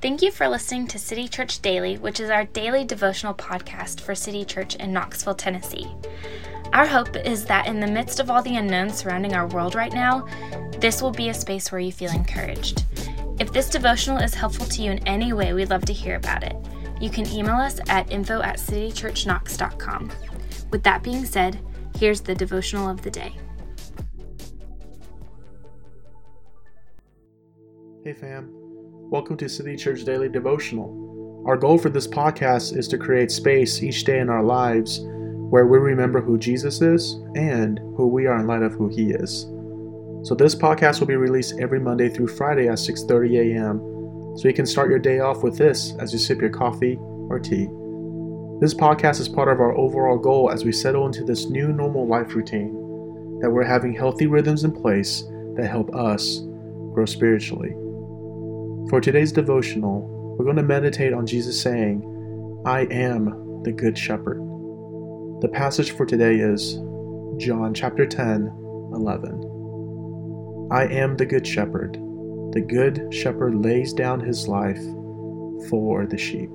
Thank you for listening to City Church Daily, which is our daily devotional podcast for City Church in Knoxville, Tennessee. Our hope is that in the midst of all the unknowns surrounding our world right now, this will be a space where you feel encouraged. If this devotional is helpful to you in any way, we'd love to hear about it. You can email us at info at citychurchknox.com. With that being said, here's the devotional of the day. Hey fam, welcome to City Church Daily Devotional. Our goal for this podcast is to create space each day in our lives where we remember who Jesus is and who we are in light of who he is. So this podcast will be released every Monday through Friday at 6:30 a.m. So you can start your day off with this as you sip your coffee or tea. This podcast is part of our overall goal as we settle into this new normal life routine that we're having healthy rhythms in place that help us grow spiritually. For today's devotional, we're going to meditate on Jesus saying, I am the Good Shepherd. The passage for today is John chapter 10, 11. I am the Good Shepherd. The Good Shepherd lays down his life for the sheep.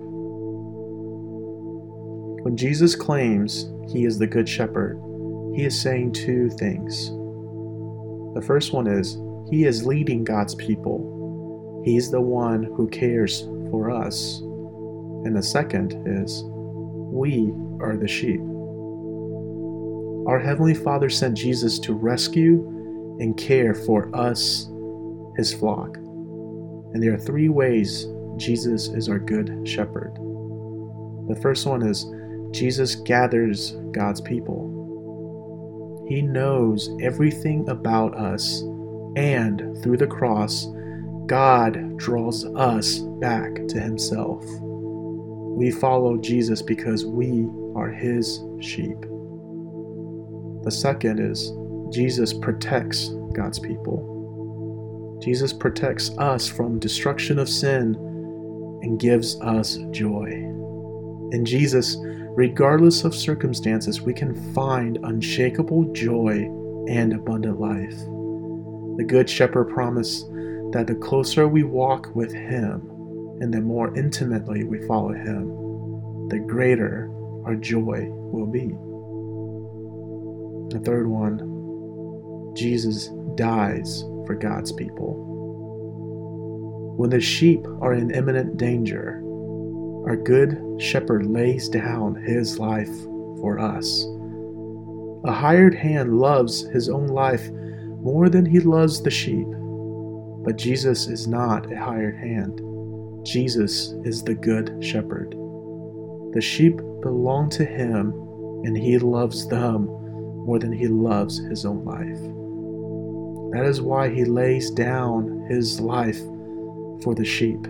When Jesus claims he is the Good Shepherd, he is saying two things. The first one is, he is leading God's people He's the one who cares for us. And the second is, we are the sheep. Our Heavenly Father sent Jesus to rescue and care for us, His flock. And there are three ways Jesus is our good shepherd. The first one is Jesus gathers God's people. He knows everything about us, and through the cross, God draws us back to Himself. We follow Jesus because we are His sheep. The second is Jesus protects God's people. Jesus protects us from destruction of sin and gives us joy. In Jesus, regardless of circumstances, we can find unshakable joy and abundant life. The Good Shepherd promised that the closer we walk with Him and the more intimately we follow Him, the greater our joy will be. The third one, Jesus dies for God's people. When the sheep are in imminent danger, our good shepherd lays down his life for us. A hired hand loves his own life more than he loves the sheep. But Jesus is not a hired hand. Jesus is the good shepherd. The sheep belong to him, and he loves them more than he loves his own life. That is why he lays down his life for the sheep,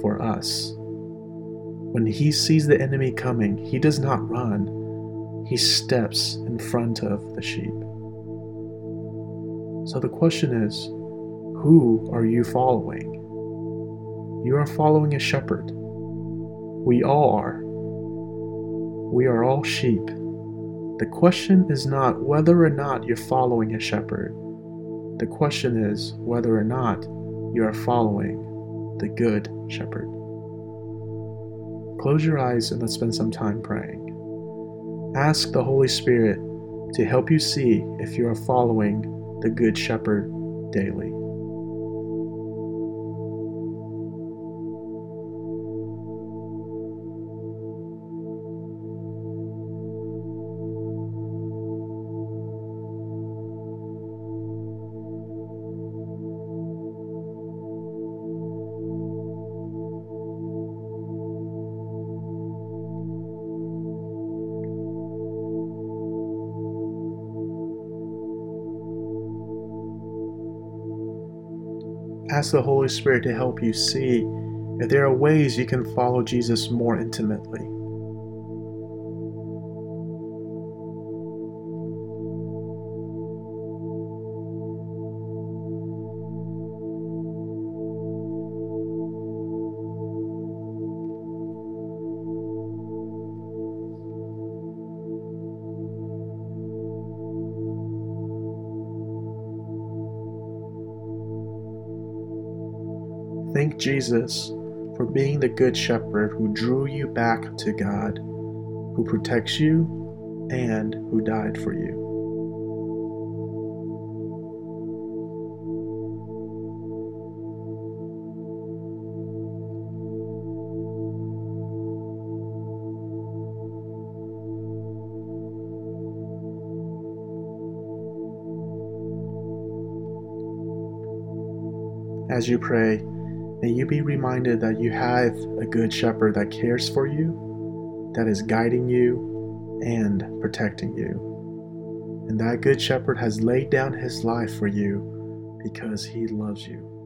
for us. When he sees the enemy coming, he does not run, he steps in front of the sheep. So the question is who are you following? You are following a shepherd. We all are. We are all sheep. The question is not whether or not you're following a shepherd. The question is whether or not you are following the good shepherd. Close your eyes and let's spend some time praying. Ask the Holy Spirit to help you see if you are following the good shepherd daily. Ask the Holy Spirit to help you see if there are ways you can follow Jesus more intimately. Thank Jesus for being the Good Shepherd who drew you back to God, who protects you, and who died for you. As you pray, may you be reminded that you have a good shepherd that cares for you, that is guiding you and protecting you. And that good shepherd has laid down his life for you because he loves you.